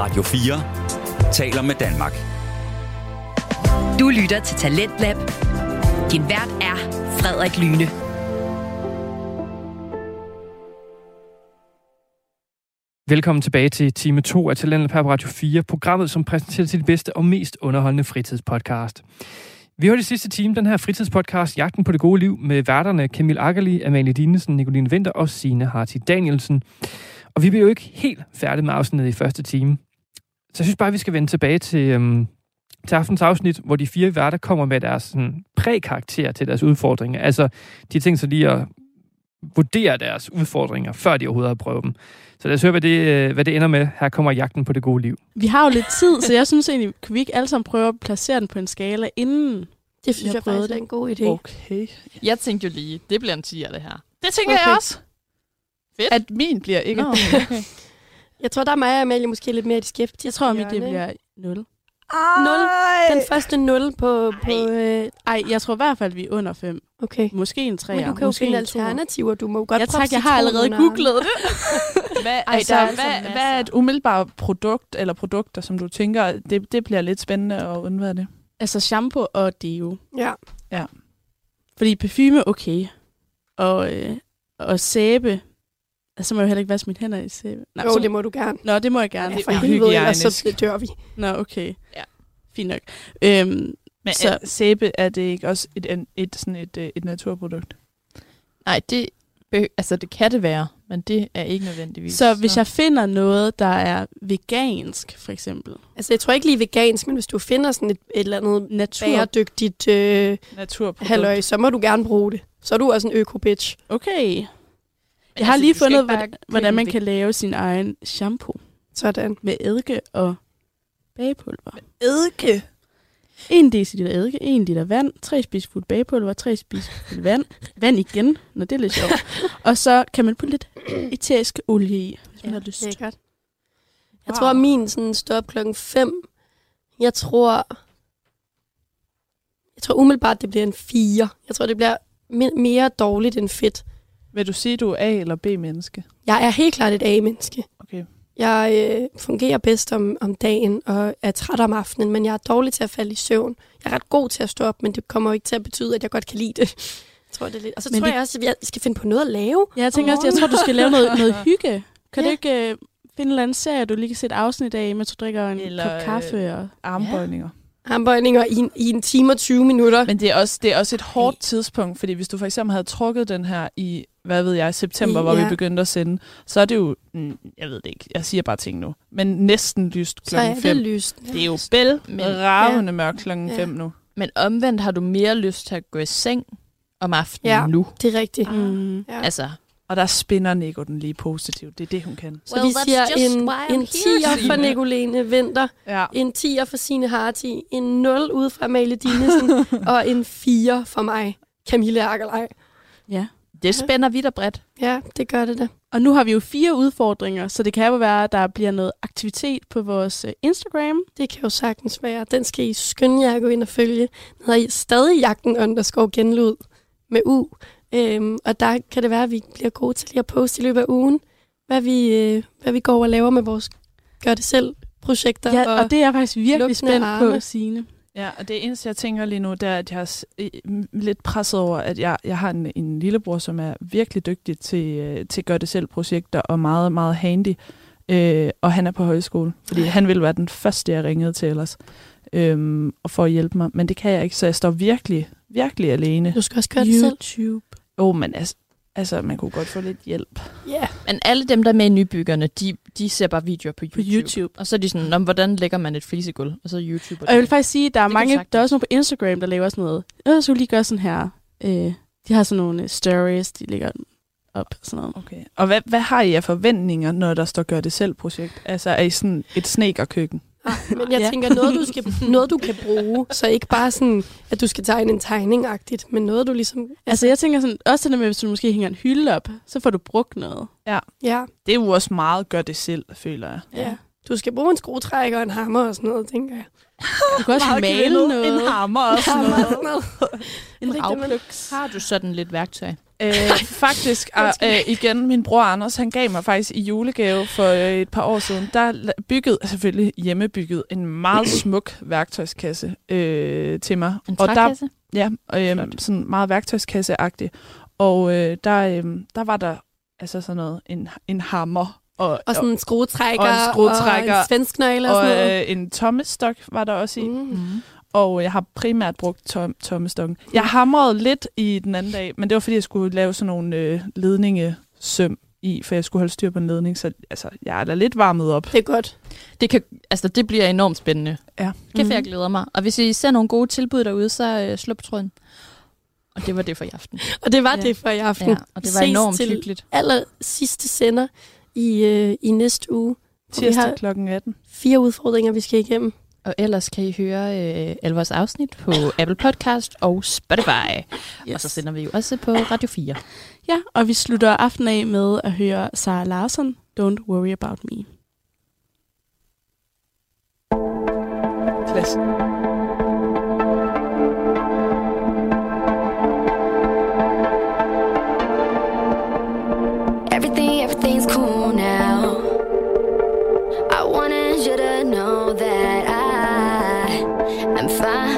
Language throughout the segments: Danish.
Radio 4 taler med Danmark. Du lytter til Talentlab. Din vært er Frederik Lyne. Velkommen tilbage til time 2 af Talentlab på Radio 4, programmet, som præsenterer til det bedste og mest underholdende fritidspodcast. Vi har det sidste time den her fritidspodcast Jagten på det gode liv med værterne Camille Akkerli, Amalie Dinesen, Nicoline Winter og Signe Harti Danielsen. Og vi bliver jo ikke helt færdige med afsnittet i første time. Så jeg synes bare, vi skal vende tilbage til, øhm, til aftens afsnit, hvor de fire værter kommer med deres sådan, prækarakter til deres udfordringer. Altså, de tænker sig lige at vurdere deres udfordringer, før de overhovedet har prøvet dem. Så lad os høre, hvad det, øh, hvad det ender med. Her kommer jagten på det gode liv. Vi har jo lidt tid, så jeg synes egentlig, kan vi ikke alle sammen prøve at placere den på en skala inden Det synes Jeg jeg, prøvede er en god idé. Okay. Jeg tænkte jo lige, det bliver en 10'er, det her. Det tænker Okay. jeg også. Fedt. At min bliver ikke. Nå, okay. Jeg tror, der er mig og Amalie måske lidt mere de skæftige. Jeg tror, at det bliver 0. Nul. Den første 0 på... på øh, Ej, jeg tror i hvert fald, vi er under 5. okay. Måske en 3. Men du kan jo finde alternativer. Du må jo godt Ja prøve tak, jeg har allerede googlet det. Hvad, Ej, altså, der er hvad, altså hvad er et umiddelbart produkt eller produkter, som du tænker, det, det bliver lidt spændende at undvære det? Altså shampoo og deo. Ja. Fordi parfume, okay. Og, øh, og sæbe. Altså, så må jeg jo heller ikke vaske mine hænder i sæbe. Nej, Jo, så, det må du gerne. Nå, det må jeg gerne. Ja, for er helvede, ellers så dør vi. Nå, okay. Ja. Fint nok. Øhm, Men Så- så. sæbe, er det ikke også et, et, et, sådan et, øh, et naturprodukt? Nej, det, behø- altså, det kan det være, men det er ikke nødvendigvis. så hvis jeg finder noget, der er vegansk, for eksempel. Altså, jeg tror ikke lige vegansk, men hvis du finder sådan et, et eller andet Natur. bæredygtigt øh, Naturprodukt. halløj, så må du gerne bruge det. Så er du også en øko-bitch. Okay. Jeg har altså, lige fundet, hvordan, hvordan man købe kan lave sin egen shampoo Sådan. med eddike og bagepulver. Eddike. 1 dl eddike, 1 liter vand, 3 spisefulde bagepulver, 3 spisefulde vand, vand igen, når det er lidt sjovt. og så kan man putte lidt eterisk olie i, hvis man har lyst. Lækkert. Jeg tror, at min sådan stop klokken 5. Jeg tror... Jeg tror umiddelbart, det bliver en 4. Jeg tror, det bliver me- mere dårligt end fedt. Vil du sige, du er A- eller B-menneske? Jeg er helt klart et A-menneske. Okay. Jeg øh, fungerer bedst om, om dagen og er træt om aftenen, men jeg er dårlig til at falde i søvn. Jeg er ret god til at stå op, men det kommer jo ikke til at betyde, at jeg godt kan lide det. Jeg tror, det er lidt. Og så Men tror det- jeg også, at jeg skal finde på noget at lave. Ja, jeg tænker også, jeg tror, du skal lave noget, noget hygge. Kan ja. du ikke øh, finde en eller anden serie, du lige kan se et afsnit af, mens du drikker en Eller, kop kaffe? Og... Armbøjninger. Armbøjninger i en, i en time og 20 minutter. Men det er, også, det er også et hårdt tidspunkt, fordi hvis du for eksempel havde trukket den her i, hvad ved jeg, september, I- hvor vi ja. begyndte at sende, så er det jo, mm, jeg ved det ikke, jeg siger bare ting nu, men næsten lyst så er klokken det 5. lyst. Det er jo bæl Men- ravende mørkt klokken Ja. 5 nu. Men omvendt har du mere lyst til at gå i seng om aftenen Ja. nu. Det er rigtigt. Mm. Ja. Altså, Og der spinner Nico den lige positivt. Det er det, hun kan. Så vi siger en, en 10'er for Nicoline Vinter, Ja. en 10'er for Signe Harti, en 0 ude fra Amalie Dinesen, og en 4 for mig, Camille Akkerlej. Ja. det spænder vidt og bredt. Ja, det gør det da. Og nu har vi jo fire udfordringer, så det kan jo være, at der bliver noget aktivitet på vores øh, Instagram. Det kan jo sagtens være. Den skal I skynde jer at gå ind og følge. Den hedder I stadig jagten underscore genlyd med U. Øhm, og der kan det være, at vi bliver gode til lige at poste i løbet af ugen, hvad vi, øh, hvad vi går og laver med vores gør det selv projekter. Ja, og det er jeg faktisk virkelig spændt på, arme. Signe. Ja, og det eneste, jeg tænker lige nu, det er, at jeg er øh, lidt presset over, at jeg, jeg har en, en lillebror, som er virkelig dygtig til, øh, til gør-det-selv-projekter og meget, meget handy. Øh, og han er på højskole, fordi han ville være den første, jeg ringede til ellers, øhm, og for at hjælpe mig. Men det kan jeg ikke, så jeg står virkelig, virkelig alene. Du skal også gøre det selv. Åh, oh, men altså, altså, man kunne godt få lidt hjælp. Ja. Men alle dem, der er med i nybyggerne, de, de ser bare videoer på YouTube. YouTube. Og så er de sådan, "Nå, men hvordan lægger man et flisegulv? Og så YouTube. Og jeg vil faktisk sige, at der er Det mange, der er også nogle på Instagram, der laver sådan noget. Jeg skulle lige gøre sådan her. Øh, de har sådan nogle øh, stories, de lægger op og sådan noget. Okay. Og hvad, hvad har I af forventninger, når der står gør-det-selv-projekt? Altså, er I sådan et snekerkøkken? Men jeg Ja. tænker, noget du, skal, noget du kan bruge, så ikke bare sådan, at du skal tegne en tegning-agtigt, men noget du ligesom... Altså jeg tænker sådan, også det med, hvis du måske hænger en hylde op, så får du brugt noget. Ja, Det er jo også meget gør-det-selv, føler jeg. ja. du skal bruge en skruetrækker og en hammer og sådan noget, tænker jeg. Du kan også male noget. En hammer og sådan noget. En ravpluks. Har du sådan lidt værktøj? Øh, faktisk, og, øh, igen, min bror Anders, han gav mig faktisk i julegave for øh, et par år siden, der byggede, selvfølgelig hjemmebygget, en meget smuk værktøjskasse øh, til mig. En og der, ja, øh, sådan meget værktøjskasse-agtig. Og øh, der, øh, der var der altså sådan noget, en, en hammer og, Og sådan en skruetrækker, Og en skruetrækker. og en svensknøgle og, og, sådan noget. øh, en tommestok var der også i. Mm. Mm. Og jeg har primært brugt tom, tommestokken. Jeg hamrede lidt i den anden dag, men det var fordi, jeg skulle lave sådan nogle øh, ledningesøm i, for jeg skulle holde styr på en ledning, så altså, jeg er da lidt varmet op. Det er godt. Det, kan, altså, det bliver enormt spændende. Ja. Kæft, Mhm. jeg glæder mig. Og hvis I ser nogle gode tilbud derude, så øh, slå på tråden. Og det var det for i aften. Og det var Ja. det for i aften. Ja, og det var Ses enormt til hyggeligt. aller sidste sender i, øh, i næste uge. Tirsdag klokken 18. fire udfordringer, vi skal igennem. Og ellers kan I høre øh, alle vores afsnit på Apple Podcast og Spotify. Yes. Og så sender vi jo også på Radio 4. Ja, og vi slutter aftenen af med at høre Sarah Larsen, Don't Worry About Me. Klasse. Fine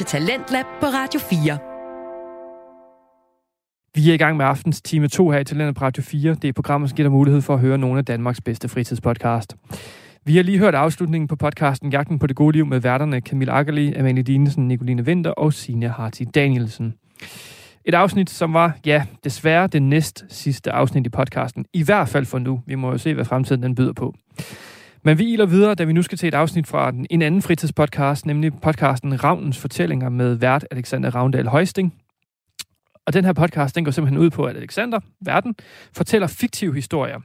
til Talentlab på Radio 4. Vi er i gang med aftens time 2 her i Talentet på Radio 4. Det er programmet, som giver dig mulighed for at høre nogle af Danmarks bedste fritidspodcast. Vi har lige hørt afslutningen på podcasten Jagten på det gode liv med værterne Camille Akkerli, Amalie Dinesen, Nicoline Vinter og Signe Harti Danielsen. Et afsnit, som var, ja, desværre det næst sidste afsnit i podcasten. I hvert fald for nu. Vi må jo se, hvad fremtiden den byder på. Men vi iler videre, da vi nu skal til et afsnit fra den, en anden fritidspodcast, nemlig podcasten Ravnens Fortællinger med vært Alexander Ravndal Højsting. Og den her podcast, den går simpelthen ud på, at Alexander, verden, fortæller fiktive historier.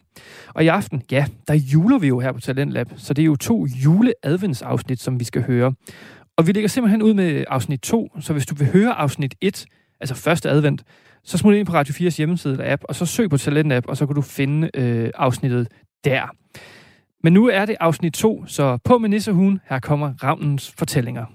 Og i aften, ja, der juler vi jo her på Talentlab, så det er jo to juleadventsafsnit, som vi skal høre. Og vi lægger simpelthen ud med afsnit 2, så hvis du vil høre afsnit 1, altså første advent, så smut ind på Radio 4's hjemmeside eller app, og så søg på Talentlab, og så kan du finde øh, afsnittet der. Men nu er det afsnit 2, så på med nissehuen, her kommer Ravnens fortællinger.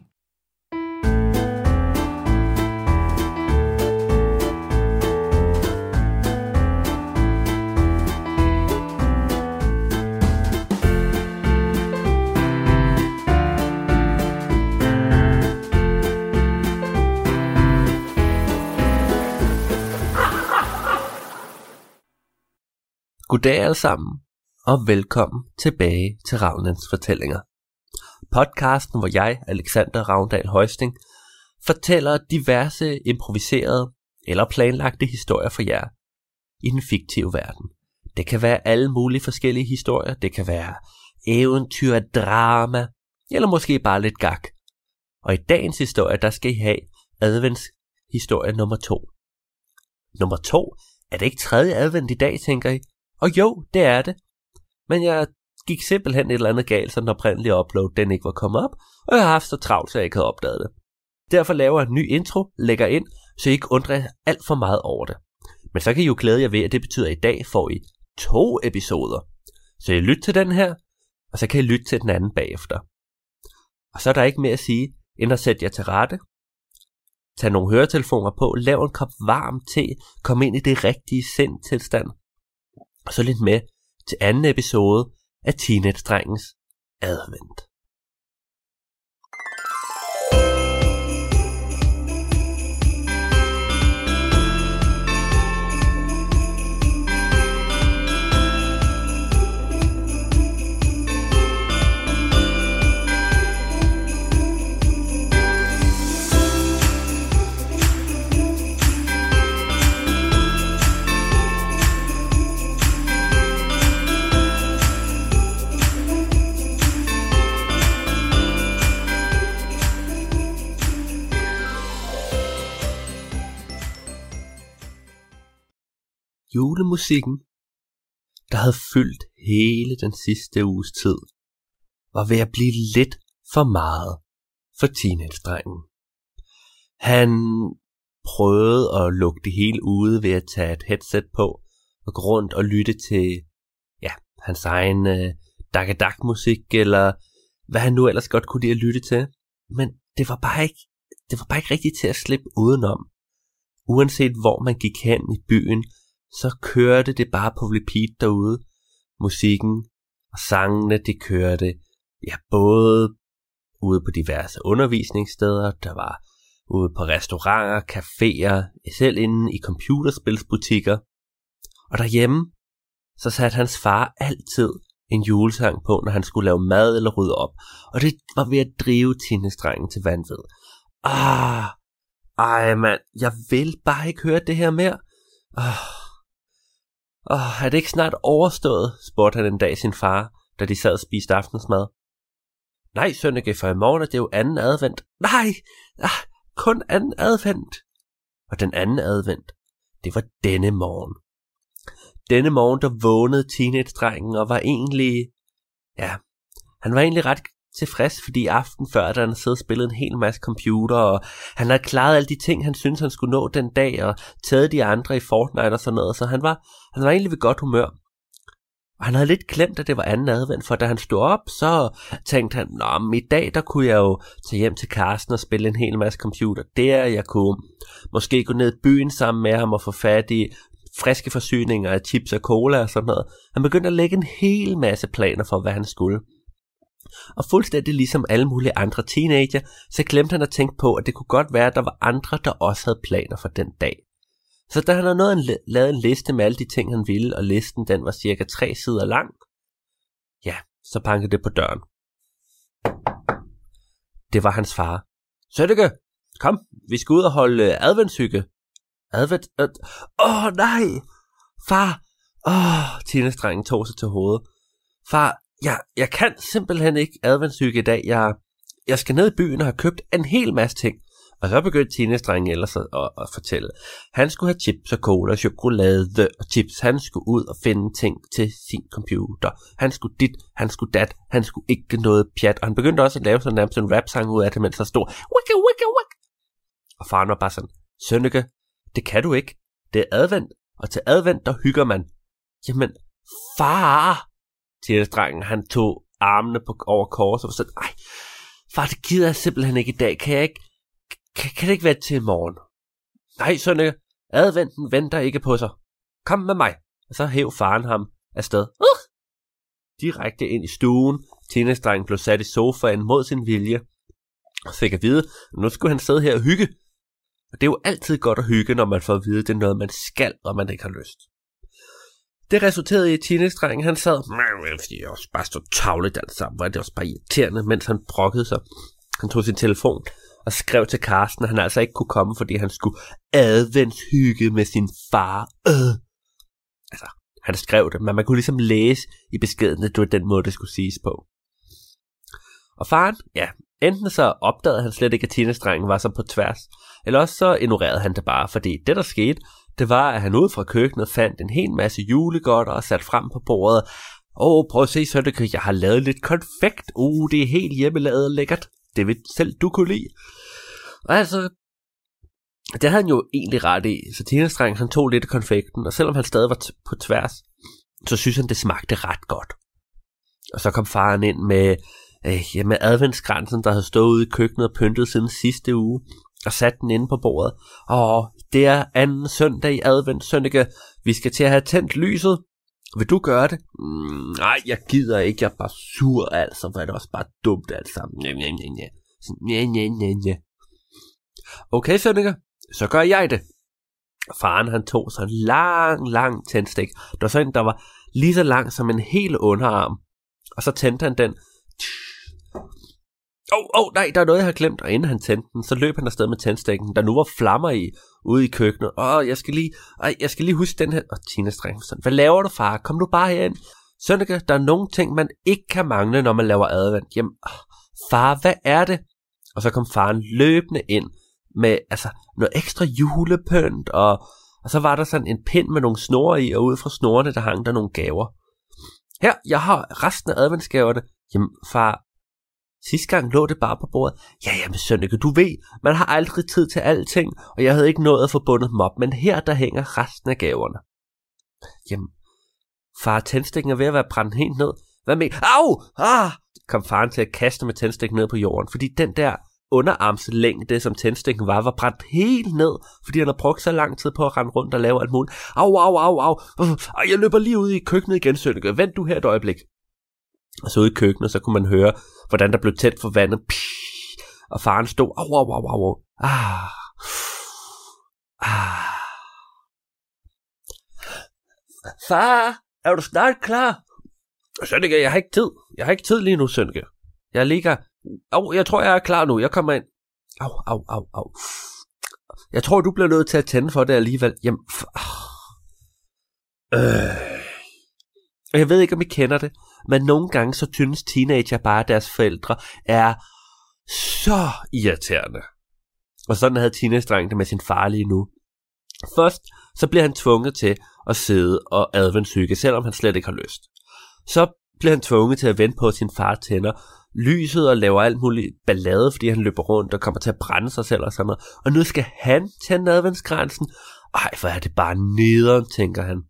Goddag alle sammen, og velkommen tilbage til Ravnens Fortællinger. Podcasten, hvor jeg, Alexander Ravndal Højsting, fortæller diverse improviserede eller planlagte historier for jer i den fiktive verden. Det kan være alle mulige forskellige historier. Det kan være eventyr, drama, eller måske bare lidt gak. Og i dagens historie, der skal I have advents historie nummer to. Nummer to? Er det ikke tredje advent i dag, tænker I? Og jo, det er det. Men jeg gik simpelthen et eller andet galt, så den oprindelige upload den ikke var kommet op, og jeg har haft så travlt, så jeg ikke havde opdaget det. Derfor laver jeg en ny intro, lægger ind, så I ikke undrer jer alt for meget over det. Men så kan I jo glæde jer ved, at det betyder, at i dag får I to episoder. Så I lytter til den her, og så kan I lytte til den anden bagefter. Og så er der ikke mere at sige, end at sætte jer til rette, tag nogle høretelefoner på, lav en kop varm te, kom ind i det rigtige sindtilstand, og så lidt med til anden episode af Teenage-drengens advent. Julemusikken, der havde fyldt hele den sidste uges tid, var ved at blive lidt for meget for teenage-drengen. Han prøvede at lukke det hele ude ved at tage et headset på og gå rundt og lytte til ja, hans egen øh, dak musik eller hvad han nu ellers godt kunne lide at lytte til. Men det var bare ikke, det var bare ikke rigtigt til at slippe udenom. Uanset hvor man gik hen i byen, så kørte det bare på repeat derude. Musikken og sangene, det kørte ja, både ude på diverse undervisningssteder, der var ude på restauranter, caféer, selv inde i computerspilsbutikker. Og derhjemme, så satte hans far altid en julesang på, når han skulle lave mad eller rydde op. Og det var ved at drive tindestrengen til vanvid. Ah, ej mand, jeg vil bare ikke høre det her mere. Ah. Åh, er det ikke snart overstået? spurgte han en dag sin far, da de sad og spiste aftensmad. Nej, Sønneke, for i morgen er det jo anden advent. Nej, ah, kun anden advent. Og den anden advent, det var denne morgen. Denne morgen, der vågnede teenage-drengen og var egentlig, ja, han var egentlig ret tilfreds, fordi aften før, da han siddet og spillet en hel masse computer, og han havde klaret alle de ting, han syntes, han skulle nå den dag, og taget de andre i Fortnite og sådan noget, så han var, han var egentlig ved godt humør. Og han havde lidt glemt, at det var anden advent, for da han stod op, så tænkte han, Nå, men i dag, der kunne jeg jo tage hjem til Carsten og spille en hel masse computer. Det er jeg kunne. Måske gå ned i byen sammen med ham og få fat i friske forsyninger af chips og cola og sådan noget. Han begyndte at lægge en hel masse planer for, hvad han skulle. Og fuldstændig ligesom alle mulige andre teenager, så glemte han at tænke på, at det kunne godt være, at der var andre, der også havde planer for den dag. Så da han havde nået en, lavet en liste med alle de ting, han ville, og listen den var cirka tre sider lang, ja, Så bankede det på døren. Det var hans far. Sønneke, kom, vi skal ud og holde øh, adventshygge. Advent? Øh, åh, øh, oh, nej! Far! Åh, oh, Tina-strengen tog sig til hovedet. Far, jeg, jeg kan simpelthen ikke adventshygge i dag. Jeg, jeg skal ned i byen og har købt en hel masse ting. Og så begyndte Tina-strengen ellers at, at, at fortælle. Han skulle have chips og cola, chokolade og chips. Han skulle ud og finde ting til sin computer. Han skulle dit, han skulle dat, han skulle ikke noget pjat. Og han begyndte også at lave sådan nærmest en rap-sang ud af det, mens der stod, wicka, wicka, wicka. Og faren var bare sådan, Sønneke, det kan du ikke. Det er advent, og til advent, der hygger man. Jamen, far! Tina-strengen, han tog armene på, over kors og var sådan, ej, far, det gider jeg simpelthen ikke i dag. Kan jeg ikke, kan, kan det ikke være til i morgen? Nej, Sønneke, adventen venter ikke på sig. Kom med mig. Og så hæv faren ham afsted. Uh! Direkte ind i stuen. Teenage-drengen blev sat i sofaen mod sin vilje. Og fik at vide, at nu skulle han sidde her og hygge. Og det er jo altid godt at hygge, når man får at vide, at det er noget, man skal, og man ikke har lyst. Det resulterede i, at teenage han sad, fordi jeg også bare stod tavligt alt sammen, var det også bare irriterende, mens han brokkede sig. Han tog sin telefon og skrev til Karsten, at han altså ikke kunne komme, fordi han skulle adventshygge med sin far. Øh. Altså, han skrev det, men man kunne ligesom læse i beskeden, at det var den måde, det skulle siges på. Og faren, ja, enten så opdagede han slet ikke, at teenage var så på tværs, eller også så ignorerede han det bare, fordi det der skete, det var, at han ud fra køkkenet fandt en hel masse julegodter og sat frem på bordet. Åh, oh, prøv at se, så det, jeg har lavet lidt konfekt. Uh, det er helt hjemmelavet og lækkert. Det vil selv du kunne lide. Og altså, det havde han jo egentlig ret i. Så Tina han tog lidt af konfekten, og selvom han stadig var t- på tværs, så synes han, det smagte ret godt. Og så kom faren ind med, øh, ja, med adventskransen, der havde stået ude i køkkenet og pyntet siden sidste uge, og sat den inde på bordet. Og det er anden søndag i advent, Sønneke. Vi skal til at have tændt lyset. Vil du gøre det? Mm, nej, jeg gider ikke. Jeg er bare sur, altså. Hvor er det også bare dumt, altså. Nye, nye, nye. Nye, nye, nye, nye. ja. Okay, Sønneke. så gør jeg det. Faren han tog så en lang, lang tændstik. Der var sådan der var lige så lang som en hel underarm. Og så tændte han den. Åh, oh, oh, nej, der er noget, jeg har glemt. Og inden han tændte den, så løb han afsted med tændstikken, der nu var flammer i, ude i køkkenet. Åh, oh, jeg skal lige, ej, jeg skal lige huske den her. Og Tina streng sådan, hvad laver du, far? Kom du bare herind. Sønneke, der er nogle ting, man ikke kan mangle, når man laver advent. Jamen, far, hvad er det? Og så kom faren løbende ind med altså, noget ekstra julepynt, og, og så var der sådan en pind med nogle snore i, og ud fra snorene, der hang der nogle gaver. Her, jeg har resten af adventsgaverne. Jamen, far, sidste gang lå det bare på bordet. Ja, jamen, Sønneke, du ved, man har aldrig tid til alting, og jeg havde ikke nået at få bundet dem op, men her, der hænger resten af gaverne. Jamen, far, tændstikken er ved at være brændt helt ned. Hvad med? Au! Ah! Kom faren til at kaste med tændstikken ned på jorden, fordi den der underarmslængde, som tændstikken var, var brændt helt ned, fordi han har brugt så lang tid på at rende rundt og lave alt muligt. Au, au, au, au. Jeg løber lige ud i køkkenet igen, Sønneke. Vent du her et øjeblik. Og så ude i køkkenet, så kunne man høre, hvordan der blev tændt for vandet. Og faren stod, au, au, au, au, au. Ah. Ah. Far, er du snart klar? Sønneke, jeg har ikke tid. Jeg har ikke tid lige nu, Sønneke. Jeg ligger Au, jeg tror, jeg er klar nu. Jeg kommer ind. Au, au, au, au. Jeg tror, du bliver nødt til at tænde for det alligevel. Jamen, ah. øh. Og jeg ved ikke, om I kender det, men nogle gange så synes teenager bare, at deres forældre er så irriterende. Og sådan havde teenage det med sin far lige nu. Først så bliver han tvunget til at sidde og adventsyge, selvom han slet ikke har lyst. Så bliver han tvunget til at vente på, at sin far tænder lyset og laver alt muligt ballade, fordi han løber rundt og kommer til at brænde sig selv og sådan noget. Og nu skal han tænde adventsgrænsen. Ej, hvor er det bare nederen, tænker han.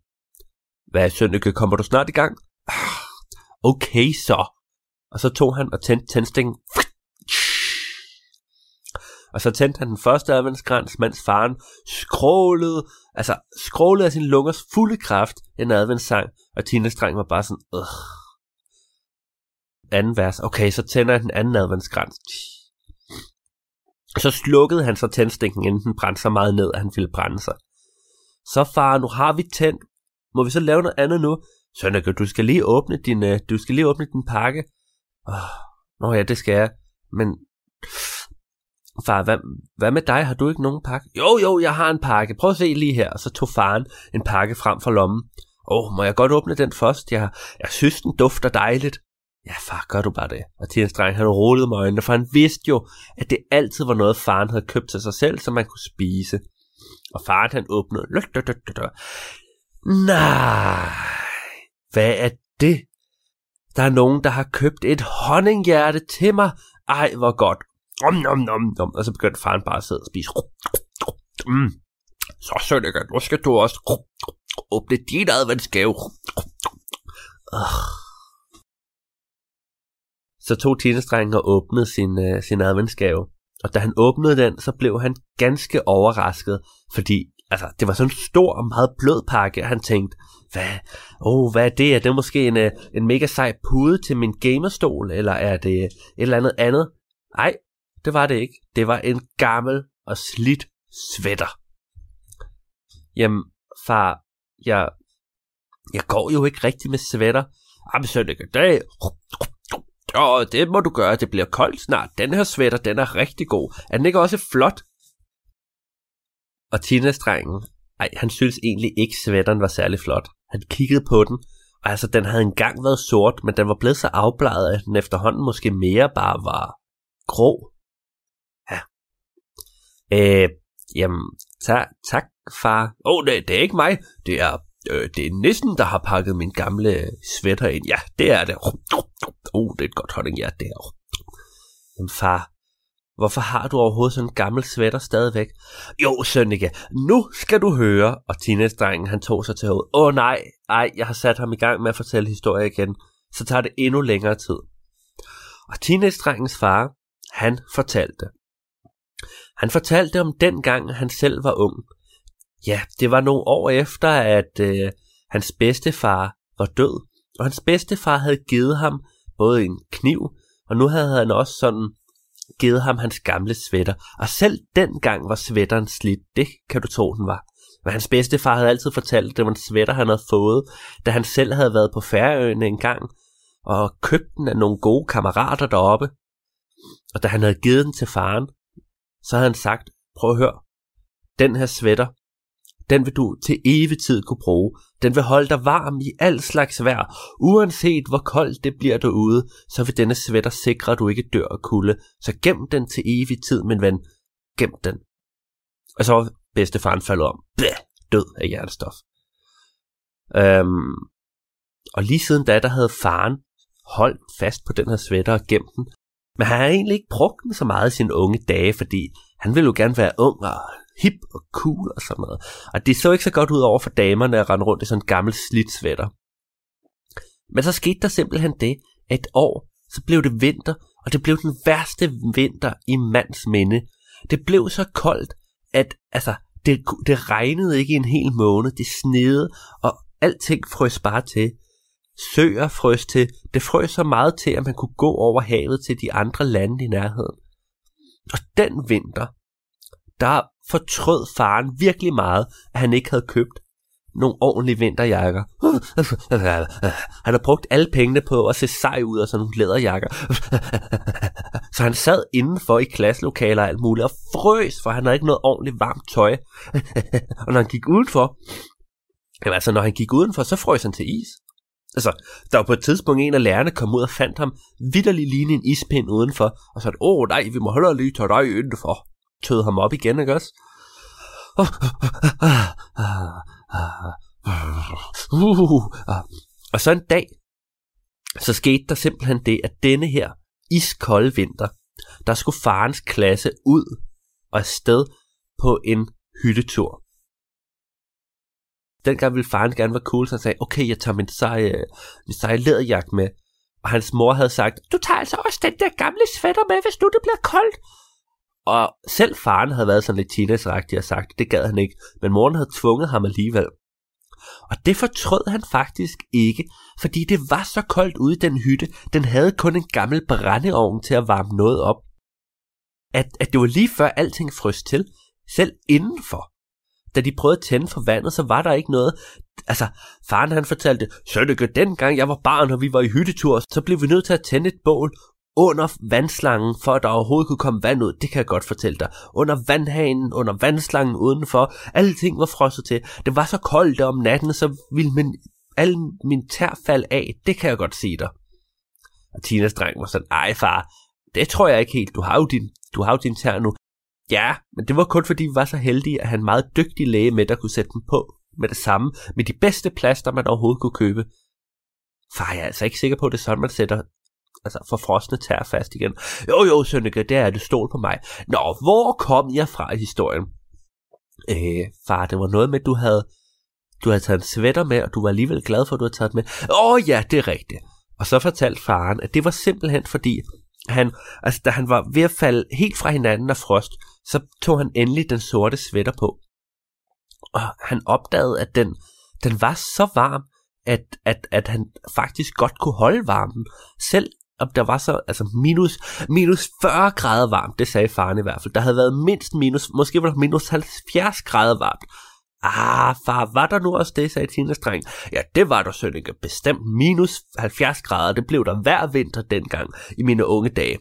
Hvad, Sønneke, kommer du snart i gang? Ah, okay, så. Og så tog han og tændte tændstikken. Og så tændte han den første adventskrans, mens faren skrålede, altså skrålede af sin lungers fulde kraft en adventssang, og Tinas dreng var bare sådan, Ugh anden vers. Okay, så tænder han den anden adventskrans. Så slukkede han så tændstikken, inden den brændte så meget ned, at han ville brænde sig. Så far, nu har vi tændt. Må vi så lave noget andet nu? Sønneke, du skal lige åbne din, øh, du skal lige åbne din pakke. Oh, nå ja, det skal jeg. Men far, hvad, hvad med dig? Har du ikke nogen pakke? Jo, jo, jeg har en pakke. Prøv at se lige her. Og så tog faren en pakke frem fra lommen. Åh, oh, må jeg godt åbne den først? Jeg, jeg synes, den dufter dejligt. Ja, far, gør du bare det. Og Tinas dreng, han rullede med øjnene, for han vidste jo, at det altid var noget, faren havde købt til sig selv, som man kunne spise. Og faren, han åbnede. Nej, hvad er det? Der er nogen, der har købt et honninghjerte til mig. Ej, hvor godt. Om, nom, nom, nom. Og så begyndte faren bare at sidde og spise. Mm. Så Sønneke, nu skal du også åbne din adventsgave. Uh. Så tog tjenestrengen og åbnede sin, uh, sin adventsgave. Og da han åbnede den, så blev han ganske overrasket, fordi altså, det var sådan en stor og meget blød pakke, og han tænkte, hvad, oh, hvad er det? Er det måske en, øh, en mega sej pude til min gamerstol, eller er det et eller andet andet? Nej, det var det ikke. Det var en gammel og slidt sweater. Jamen, far, jeg, jeg går jo ikke rigtig med sweater. Jamen, så det dag. Ja, det må du gøre. Det bliver koldt snart. Den her sweater, den er rigtig god. Er den ikke også flot? Og Tina-strengen, ej, han synes egentlig ikke, sweateren var særlig flot. Han kiggede på den, og altså, den havde engang været sort, men den var blevet så afbladet, at den efterhånden måske mere bare var grå. Ja. Øh, jamen, ta- tak far. Åh, oh, det, det er ikke mig. Det er, øh, det er næsten, der har pakket min gamle sweater ind. Ja, det er det. Åh, oh, det er et godt honninghjert, det er. Jamen far, Hvorfor har du overhovedet sådan en gammel sweater stadigvæk? Jo, Sønneke, nu skal du høre. Og teenage-drengen, han tog sig til hovedet. Åh oh, nej, ej, jeg har sat ham i gang med at fortælle historie igen. Så tager det endnu længere tid. Og teenage-drengens far, han fortalte. Han fortalte om den gang, han selv var ung. Ja, det var nogle år efter, at øh, hans bedstefar var død. Og hans bedstefar havde givet ham både en kniv, og nu havde han også sådan givet ham hans gamle sweater, og selv dengang var sweateren slidt, det kan du tro den var. Men hans bedstefar havde altid fortalt, at det var en sweater, han havde fået, da han selv havde været på Færøerne en gang, og købt den af nogle gode kammerater deroppe. Og da han havde givet den til faren, så havde han sagt, prøv at høre, den her sweater, den vil du til evig tid kunne bruge. Den vil holde dig varm i al slags vejr. Uanset hvor koldt det bliver derude, så vil denne sweater sikre, at du ikke dør af kulde. Så gem den til evig tid, min ven. Gem den. Og så var bedstefaren faldet om. Bæh, død af hjertestof. Øhm, og lige siden da, der havde faren holdt fast på den her sweater og gemt den. Men han har egentlig ikke brugt den så meget i sine unge dage, fordi han ville jo gerne være ung og hip og cool og sådan noget. Og det så ikke så godt ud over for damerne at rende rundt i sådan en gammel slidt sweater. Men så skete der simpelthen det, at et år, så blev det vinter, og det blev den værste vinter i mands minde. Det blev så koldt, at altså, det, det regnede ikke en hel måned, det snede, og alting frøs bare til. Søer frøs til, det frøs så meget til, at man kunne gå over havet til de andre lande i nærheden. Og den vinter, der fortrød faren virkelig meget, at han ikke havde købt nogle ordentlige vinterjakker. Han har brugt alle pengene på at se sej ud af sådan nogle læderjakker. Så han sad indenfor i klasselokaler og alt muligt og frøs, for han havde ikke noget ordentligt varmt tøj. Og når han gik udenfor, jamen altså når han gik udenfor, så frøs han til is. Altså, der var på et tidspunkt en af lærerne kom ud og fandt ham vidderlig lignende en ispind udenfor, og sagde, åh nej, vi må holde lige tage dig indenfor tød ham op igen, ikke også? Og så en dag, så skete der simpelthen det, at denne her iskolde vinter, der skulle farens klasse ud og afsted på en hyttetur. Dengang ville faren gerne være cool, så han sagde, okay, jeg tager min seje, min seje læderjagt med. Og hans mor havde sagt, du tager altså også den der gamle sweater med, hvis nu det bliver koldt. Og selv faren havde været sådan lidt teenage og sagt, det gad han ikke, men moren havde tvunget ham alligevel. Og det fortrød han faktisk ikke, fordi det var så koldt ude i den hytte, den havde kun en gammel brændeovn til at varme noget op. At, at det var lige før alting frøs til, selv indenfor. Da de prøvede at tænde for vandet, så var der ikke noget. altså, faren han fortalte, Sønneke, dengang jeg var barn, og vi var i hyttetur, så blev vi nødt til at tænde et bål under vandslangen, for at der overhovedet kunne komme vand ud. Det kan jeg godt fortælle dig. Under vandhanen, under vandslangen udenfor. Alle ting var frosset til. Det var så koldt om natten, så ville min, alle min tær falde af. Det kan jeg godt sige dig. Og Tinas dreng var sådan, ej far, det tror jeg ikke helt. Du har jo din, du har jo din tær nu. Ja, men det var kun fordi vi var så heldige, at han en meget dygtig læge med, der kunne sætte den på med det samme, med de bedste plaster, man overhovedet kunne købe. Far, jeg er altså ikke sikker på, at det er sådan, man sætter altså forfrosne tær fast igen. Jo, jo, Sønneke, der er det. Stol på mig. Nå, hvor kom jeg fra i historien? Øh, far, det var noget med, at du havde, du havde taget en sweater med, og du var alligevel glad for, at du havde taget med. Åh ja, det er rigtigt. Og så fortalte faren, at det var simpelthen fordi, han, altså da han var ved at falde helt fra hinanden af frost, så tog han endelig den sorte sweater på. Og han opdagede, at den, den var så varm, at, at, at han faktisk godt kunne holde varmen, selv om der var så altså minus, minus 40 grader varmt, det sagde faren i hvert fald. Der havde været mindst minus, måske var der minus 70 grader varmt. Ah, far, var der nu også det, sagde Tinas dreng. Ja, det var der, Sønneke. Bestemt minus 70 grader. Det blev der hver vinter dengang i mine unge dage.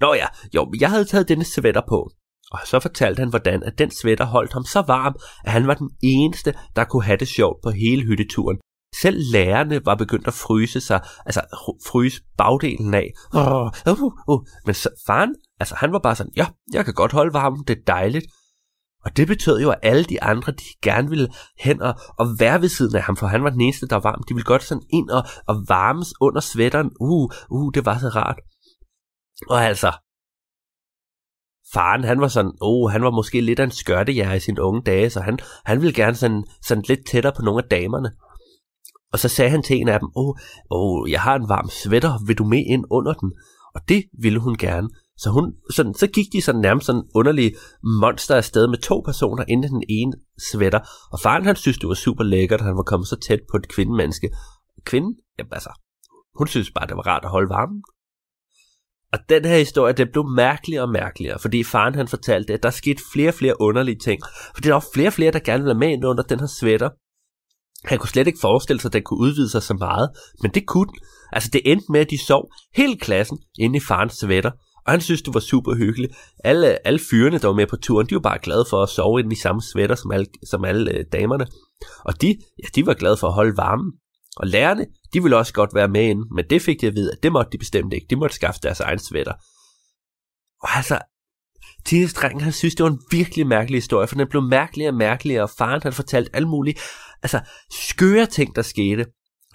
Nå ja, jo, jeg havde taget denne sweater på. Og så fortalte han, hvordan at den sweater holdt ham så varm, at han var den eneste, der kunne have det sjovt på hele hytteturen. Selv lærerne var begyndt at fryse sig, altså fryse bagdelen af. Uh, uh, uh. Men så, faren, altså han var bare sådan, ja, jeg kan godt holde varmen, det er dejligt. Og det betød jo, at alle de andre, de gerne ville hen og, og være ved siden af ham, for han var den eneste, der var varm. De ville godt sådan ind og, og varmes under sweateren. Uh, uh, det var så rart. Og altså, faren, han var sådan, oh, han var måske lidt af en skørtejær i sine unge dage, så han, han ville gerne sådan, sådan lidt tættere på nogle af damerne. Og så sagde han til en af dem, åh, oh, oh, jeg har en varm sweater, vil du med ind under den? Og det ville hun gerne. Så, hun, sådan, så gik de sådan nærmest sådan underlige monster afsted med to personer inden i den ene sweater. Og faren han synes, det var super lækkert, at han var kommet så tæt på et kvindemenneske. Kvinden, ja, altså, hun synes bare, det var rart at holde varmen. Og den her historie, det blev mærkeligere og mærkeligere, fordi faren han fortalte, at der skete flere og flere underlige ting. Fordi der var flere og flere, der gerne ville være med under den her sweater. Han kunne slet ikke forestille sig, at den kunne udvide sig så meget, men det kunne den. Altså det endte med, at de sov hele klassen inde i farens sweater, og han synes, det var super hyggeligt. Alle, alle fyrene, der var med på turen, de var bare glade for at sove inde i samme sweater som alle, som alle øh, damerne. Og de, ja, de var glade for at holde varmen. Og lærerne, de ville også godt være med inde, men det fik de at vide, at det måtte de bestemt ikke. De måtte skaffe deres egen svætter. Og altså, Tines dreng, han synes, det var en virkelig mærkelig historie, for den blev mærkeligere og mærkeligere, og faren han fortalt alle mulige, altså, skøre ting, der skete.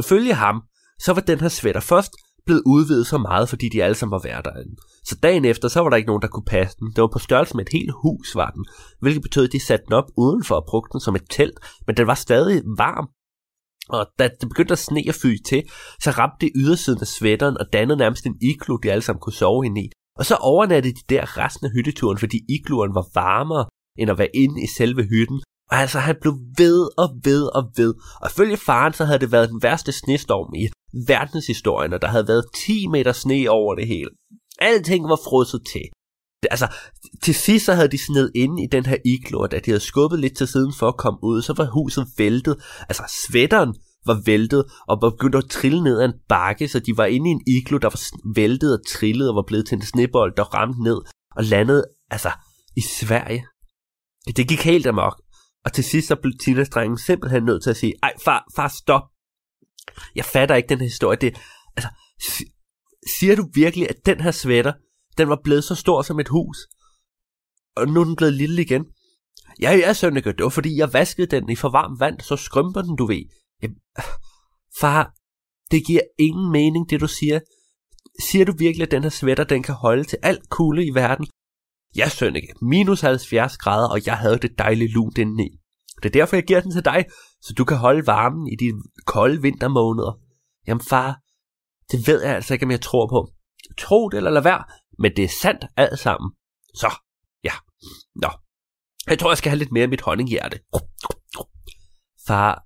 Følge ham, så var den her sweater først blevet udvidet så meget, fordi de alle sammen var hverdagen. Så dagen efter, så var der ikke nogen, der kunne passe den. Det var på størrelse med et helt hus, var den. Hvilket betød, at de satte den op udenfor og brugte den som et telt. Men den var stadig varm. Og da det begyndte at sne og fyge til, så ramte det ydersiden af sweateren og dannede nærmest en iglo, de alle sammen kunne sove ind i. Og så overnattede de der resten af hytteturen, fordi igloen var varmere end at være inde i selve hytten. Og altså, han blev ved og ved og ved. Og følge faren, så havde det været den værste snestorm i verdenshistorien, og der havde været 10 meter sne over det hele. Alting var frosset til. Altså, til sidst så havde de sned inde i den her iglo, og da de havde skubbet lidt til siden for at komme ud, så var huset væltet. Altså, svætteren var væltet og var begyndt at trille ned ad en bakke, så de var inde i en iglo, der var væltet og trillet og var blevet til en snebold, der ramte ned og landede, altså, i Sverige. Det gik helt amok. Og til sidst så blev Tina-drengen simpelthen nødt til at sige, ej far, far stop. Jeg fatter ikke den her historie. Det, altså, siger du virkelig, at den her sweater, den var blevet så stor som et hus? Og nu er den blevet lille igen? Ja, ja, Sønneke, det var fordi, jeg vaskede den i for varmt vand, så skrømper den, du ved. Jamen, far, det giver ingen mening, det du siger. Siger du virkelig, at den her sweater, den kan holde til alt kulde i verden? Ja, Sønneke, minus 70 grader, og jeg havde det dejlige lunt indeni. Det er derfor, jeg giver den til dig, så du kan holde varmen i de kolde vintermåneder. Jamen far, det ved jeg altså ikke, om jeg tror på. Tro det eller lad være, men det er sandt alt sammen. Så, ja. Nå, jeg tror, jeg skal have lidt mere af mit honninghjerte. Far,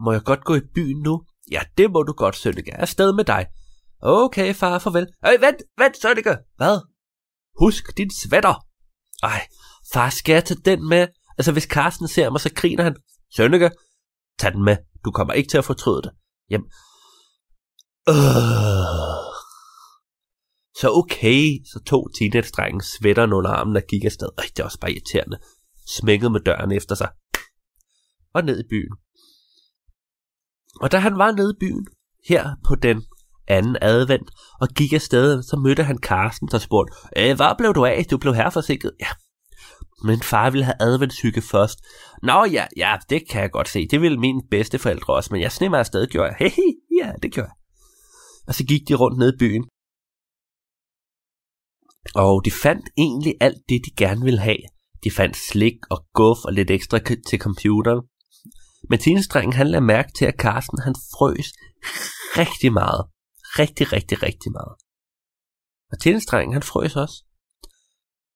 må jeg godt gå i byen nu? Ja, det må du godt, Sønneke. Jeg er afsted med dig. Okay, far, farvel. Øj, vent, vent, Sønneke. Hvad? Husk din svætter. Ej, far, skal jeg tage den med? Altså, hvis Carsten ser mig, så griner han. Sønneke, Tag den med. Du kommer ikke til at fortryde det. Jamen. Øh. Så okay, så tog teenage-drengen svætteren under armen og gik afsted. Øj, det er også bare irriterende. Smækkede med døren efter sig. Og ned i byen. Og da han var nede i byen, her på den anden advent, og gik afsted, så mødte han Karsten, der spurgte, øh, Æh, hvad blev du af? Du blev her forsinket. Ja, men far ville have adventshygge først. Nå ja, ja, det kan jeg godt se. Det ville mine bedste forældre også, men jeg sned mig afsted, gjorde jeg. Hehe, ja, det gjorde jeg. Og så gik de rundt ned i byen. Og de fandt egentlig alt det, de gerne ville have. De fandt slik og guf og lidt ekstra til computeren. Men teenestrengen han lader mærke til, at Carsten han frøs rigtig meget. Rigtig, rigtig, rigtig meget. Og han frøs også.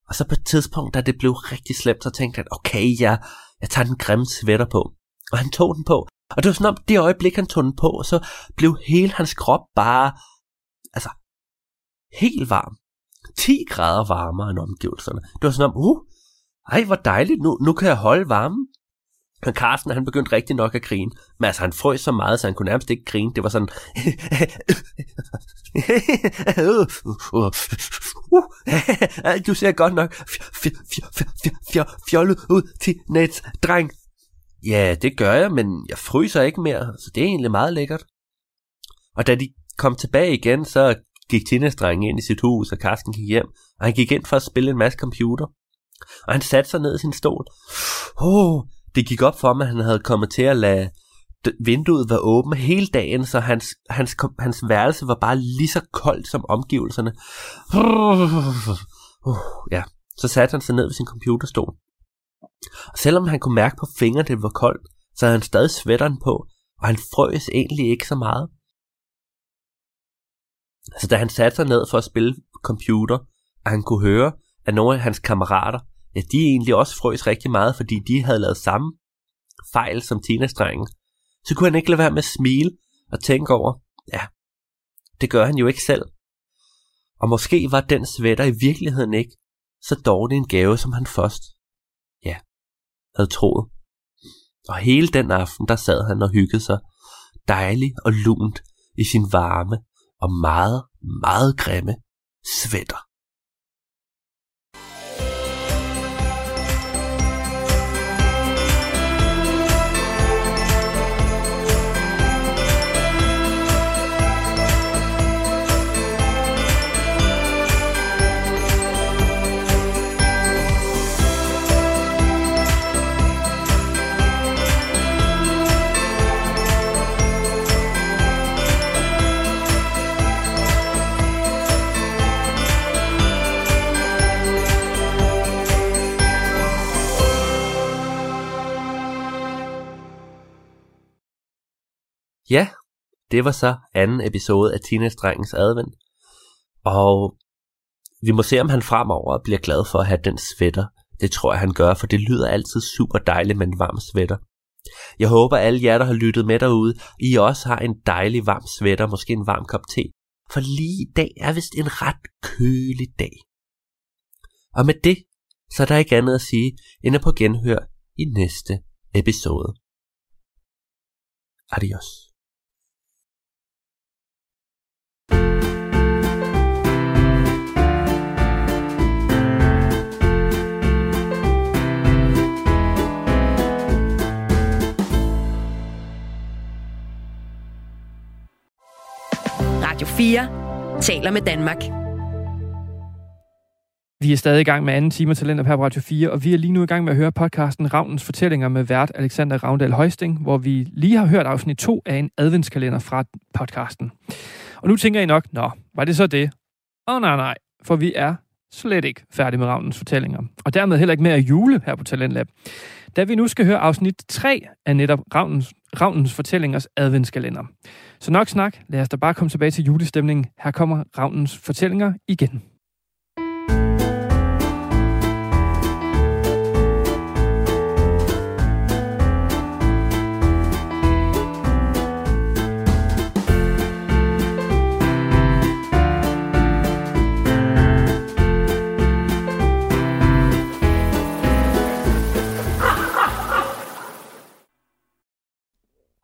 Og så på et tidspunkt, da det blev rigtig slemt, så tænkte han, okay, ja, jeg tager den grimme sweater på. Og han tog den på. Og det var sådan om, det øjeblik, han tog den på, så blev hele hans krop bare, altså, helt varm. 10 grader varmere end omgivelserne. Det var sådan om, uh, ej, hvor dejligt, nu, nu kan jeg holde varmen. Men Carsten, han begyndte rigtig nok at grine. Men altså, han frøs så meget, så han kunne nærmest ikke grine. Det var sådan... du ser godt nok fjollet ud til net, dreng. Ja, det gør jeg, men jeg fryser ikke mere, så det er egentlig meget lækkert. Og da de kom tilbage igen, så gik teenage ind i sit hus, og Karsten gik hjem. Og han gik ind for at spille en masse computer. Og han satte sig ned i sin stol. Åh, oh, det gik op for mig, at han havde kommet til at lade vinduet var åbent hele dagen, så hans, hans, hans værelse var bare lige så koldt som omgivelserne. Uh, ja, så satte han sig ned ved sin computerstol. Og selvom han kunne mærke på fingrene, det var koldt, så havde han stadig sweateren på, og han frøs egentlig ikke så meget. Så da han satte sig ned for at spille computer, og han kunne høre, at nogle af hans kammerater, ja, de egentlig også frøs rigtig meget, fordi de havde lavet samme fejl som teenage så kunne han ikke lade være med at smile og tænke over, ja, det gør han jo ikke selv. Og måske var den sweater i virkeligheden ikke så dårlig en gave, som han først, ja, havde troet. Og hele den aften, der sad han og hyggede sig, dejlig og lunt i sin varme og meget, meget grimme sweater. Ja, det var så anden episode af Teenage-drengens advent. Og vi må se, om han fremover bliver glad for at have den sweater. Det tror jeg, han gør, for det lyder altid super dejligt med en varm sweater. Jeg håber, alle jer, der har lyttet med derude, I også har en dejlig varm sweater, måske en varm kop te. For lige i dag er vist en ret kølig dag. Og med det, så er der ikke andet at sige, end at på genhør i næste episode. Adios. 4 taler med Danmark. Vi er stadig i gang med anden time Talenter her på Radio 4, og vi er lige nu i gang med at høre podcasten Ravnens Fortællinger med vært Alexander Ravndal Højsting, hvor vi lige har hørt afsnit 2 af en adventskalender fra podcasten. Og nu tænker I nok, nå, var det så det? Åh oh, nej, nej, for vi er slet ikke færdige med Ravnens Fortællinger, og dermed heller ikke med at jule her på Talentlab. Da vi nu skal høre afsnit 3 af netop Ravnens, Ravnens Fortællingers adventskalender. Så nok snak, lad os da bare komme tilbage til julestemningen. Her kommer Ravnens Fortællinger igen.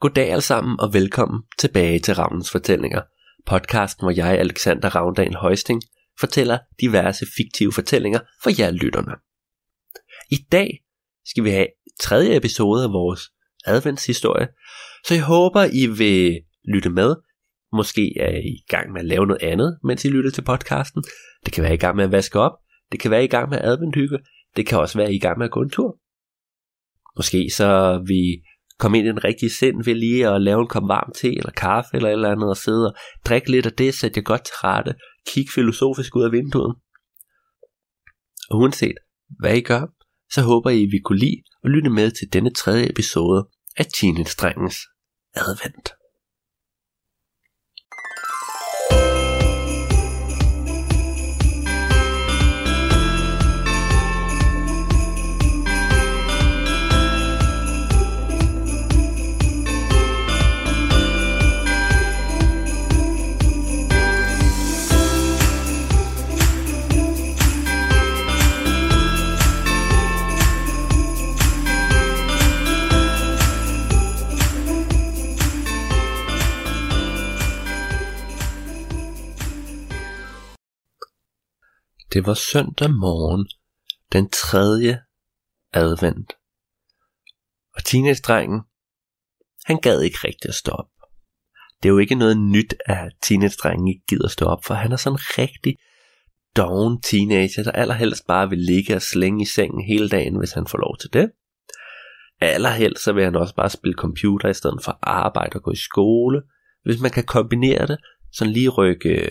Goddag alle sammen og velkommen tilbage til Ravnens Fortællinger. Podcasten, hvor jeg, Alexander Ravndal Højsting, fortæller diverse fiktive fortællinger for jer lytterne. I dag skal vi have tredje episode af vores adventshistorie, så jeg håber, I vil lytte med. Måske er I i gang med at lave noget andet, mens I lytter til podcasten. Det kan være I gang med at vaske op. Det kan være I gang med adventhygge. Det kan også være I gang med at gå en tur. Måske så vi komme ind i den rigtige sind ved lige at lave en kop varm te eller kaffe eller et eller andet og sidde og drikke lidt af det, sætte jeg godt til rette, kigge filosofisk ud af vinduet. Og uanset hvad I gør, så håber I, at vi kunne lide at lytte med til denne tredje episode af Teenage-drengens advent. Det var søndag morgen, den tredje advent. Og teenage-drengen, han gad ikke rigtig at stå op. Det er jo ikke noget nyt, at teenage-drengen ikke gider at stå op, for han er sådan en rigtig doven teenager, der allerhelst bare vil ligge og slænge i sengen hele dagen, hvis han får lov til det. Allerhelst så vil han også bare spille computer i stedet for arbejde og gå i skole. Hvis man kan kombinere det, sådan lige rykke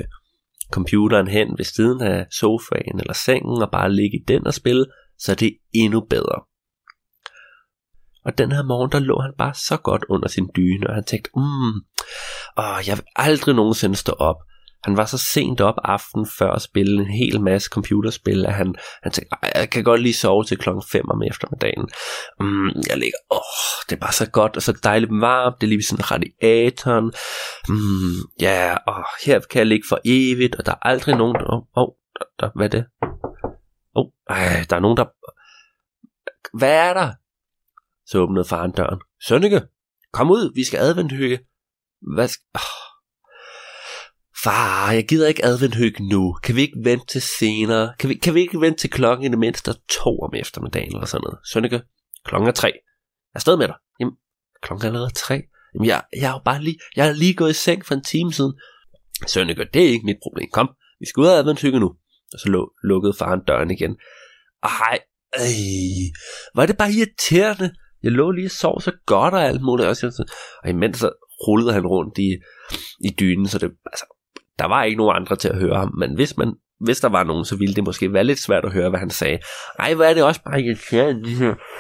computeren hen ved siden af sofaen eller sengen og bare ligge i den og spille, så er det endnu bedre. Og den her morgen, der lå han bare så godt under sin dyne, og han tænkte, mm, åh, jeg vil aldrig nogensinde stå op. Han var så sent op aften før at spille en hel masse computerspil, at han, han tænkte, jeg kan godt lige sove til klokken 5 om eftermiddagen. Mm, jeg ligger, åh, det er bare så godt, og så dejligt varmt, det er lige ved sådan radiatoren. Mm, ja, og her kan jeg ligge for evigt, og der er aldrig nogen, åh, oh, oh, der, der, hvad er det? Åh, oh, der er nogen, der, hvad er der? Så åbnede faren døren. Sønneke, kom ud, vi skal adventhygge. Hvad skal... Oh. Far, jeg gider ikke adventhygge nu. Kan vi ikke vente til senere? Kan vi, kan vi ikke vente til klokken i det mindste to om eftermiddagen eller sådan noget? Sønneke, klokken er tre. Jeg er stadig med dig. Jamen, klokken er allerede tre. Jamen, jeg, jeg, er jo bare lige, jeg er lige gået i seng for en time siden. Sønneke, det er ikke mit problem. Kom, vi skal ud af adventhygge nu. Og så lå, lukkede faren døren igen. Ej, øh, var det bare irriterende. Jeg lå lige og sov så godt og alt muligt. Også. Og imens så rullede han rundt i, i dynen, så det, altså, der var ikke nogen andre til at høre ham, men hvis man hvis der var nogen, så ville det måske være lidt svært at høre, hvad han sagde. Ej, hvad er det også bare irriterende.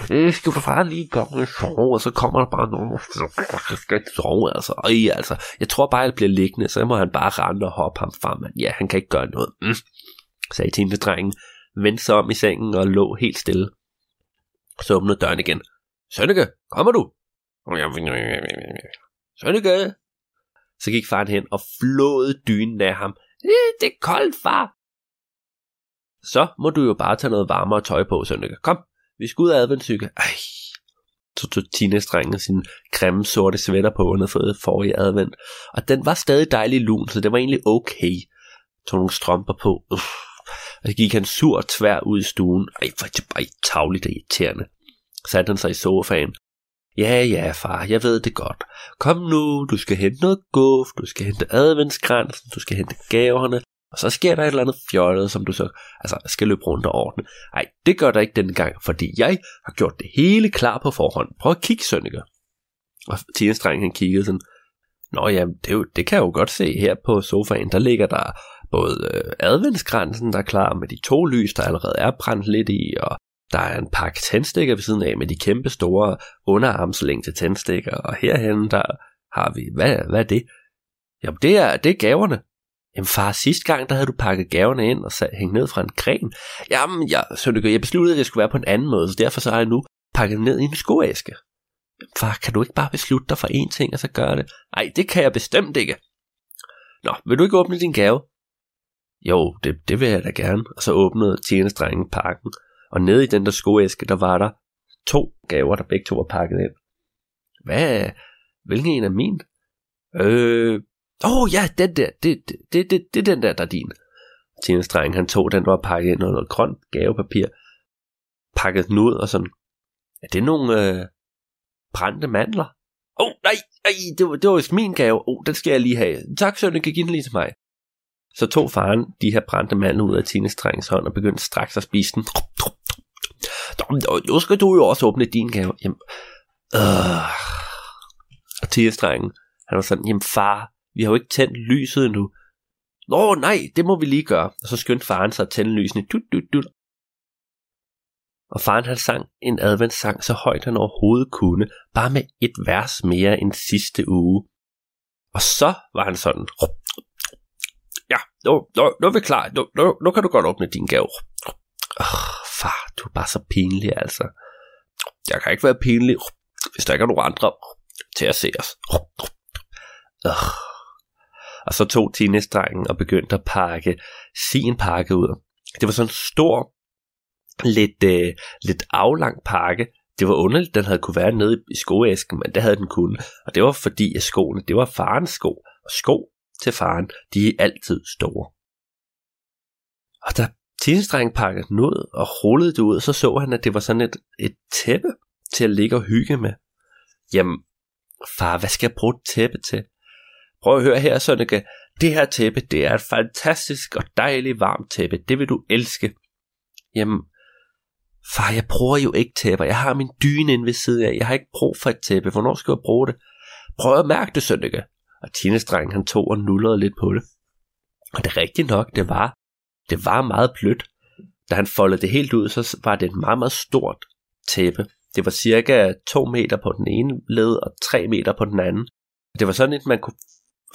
Jeg øh, skal du bare lige gå og sove, og så kommer der bare nogen, og så skal jeg sove, altså. Ej, altså. Jeg tror bare, at jeg bliver liggende, så må han bare rende og hoppe ham frem. Men ja, han kan ikke gøre noget. Mm. Sagde teenage-drengen, vendte sig om i sengen og lå helt stille. Så åbnede døren igen. Sønneke, kommer du? Sønneke, så gik faren hen og flåede dynen af ham. Øh, det er koldt, far. Så må du jo bare tage noget varmere tøj på, Sønneke. Kom, vi skal ud af adventsyke. Ej. Så tog teenage sin grimme sorte sweater på, han havde fået forrige advent. Og den var stadig dejlig lun, så det var egentlig okay. Tog nogle strømper på. Uff. Og så gik han sur og tvær ud i stuen. Ej, hvor det bare tavligt og irriterende. Satte han sig i sofaen Ja, ja, far, jeg ved det godt. Kom nu, du skal hente noget guf, du skal hente adventskransen, du skal hente gaverne, og så sker der et eller andet fjollet, som du så altså, skal løbe rundt og ordne. Nej, det gør der ikke denne gang, fordi jeg har gjort det hele klar på forhånd. Prøv at kigge, Sønneke. Og tjenestrengen han kiggede sådan, Nå ja, det, jo, det kan jeg jo godt se her på sofaen, der ligger der både øh, adventskransen, der er klar med de to lys, der allerede er brændt lidt i, og der er en pakke tændstikker ved siden af med de kæmpe store underarmslængde tændstikker, og herhen der har vi, hvad, hvad er det? Jamen det er, det er gaverne. Jamen far, sidste gang der havde du pakket gaverne ind og sat, hængt ned fra en gren. Jamen jeg, så jeg besluttede, at det skulle være på en anden måde, så derfor så har jeg nu pakket ned i en skoæske. Jamen far, kan du ikke bare beslutte dig for én ting, og så gøre det? Nej, det kan jeg bestemt ikke. Nå, vil du ikke åbne din gave? Jo, det, det vil jeg da gerne. Og så åbnede tjenestrengen pakken, og nede i den der skoæske, der var der to gaver, der begge to var pakket ind. Hvad, hvilken en er min? Øh, åh oh, ja, den der, det, det, det, det, det er den der, der er din. Tjenestrengen, han tog den, der var pakket ind i noget grønt gavepapir, pakket den ud og sådan, er det nogle øh, brændte mandler? Åh, oh, nej, ej, det var, det var vist min gave. Åh, oh, den skal jeg lige have. Tak, Sønne, kan give den lige til mig. Så tog faren de her brændte mandler ud af Tines drengs hånd og begyndte straks at spise den. Nu skal du jo også åbne din gave. Jamen, øh. Og drengen, han var sådan, jamen far, vi har jo ikke tændt lyset endnu. Nå nej, det må vi lige gøre. Og så skyndte faren sig at tænde lysene. Dut, dut, dut. Og faren han sang en adventssang så højt han overhovedet kunne, bare med et vers mere end sidste uge. Og så var han sådan, ja, nu, nu, nu er vi klar, nu, nu, nu kan du godt åbne din gave. Far, du er bare så pinlig altså. Jeg kan ikke være pinlig, hvis der ikke er nogen andre til at se os. Øh. Og så tog teenage og begyndte at pakke sin pakke ud. Det var sådan en stor, lidt, øh, lidt aflang pakke. Det var underligt, den havde kunne være nede i skoæsken, men det havde den kun. Og det var fordi, at skoene, det var farens sko. Og sko til faren, de er altid store. Og der teenage pakkede den ud og rullede det ud, så så han, at det var sådan et, et tæppe til at ligge og hygge med. Jamen, far, hvad skal jeg bruge et tæppe til? Prøv at høre her, Sønneke. Det her tæppe, det er et fantastisk og dejligt varmt tæppe. Det vil du elske. Jamen, far, jeg bruger jo ikke tæpper. Jeg har min dyne inde ved siden af. Jeg har ikke brug for et tæppe. Hvornår skal jeg bruge det? Prøv at mærke det, Sønneke. Og Tinestrengen, han tog og nullede lidt på det. Og det er rigtigt nok, det var, det var meget blødt. Da han foldede det helt ud, så var det et meget, meget stort tæppe. Det var cirka 2 meter på den ene led og 3 meter på den anden. Det var sådan, at man kunne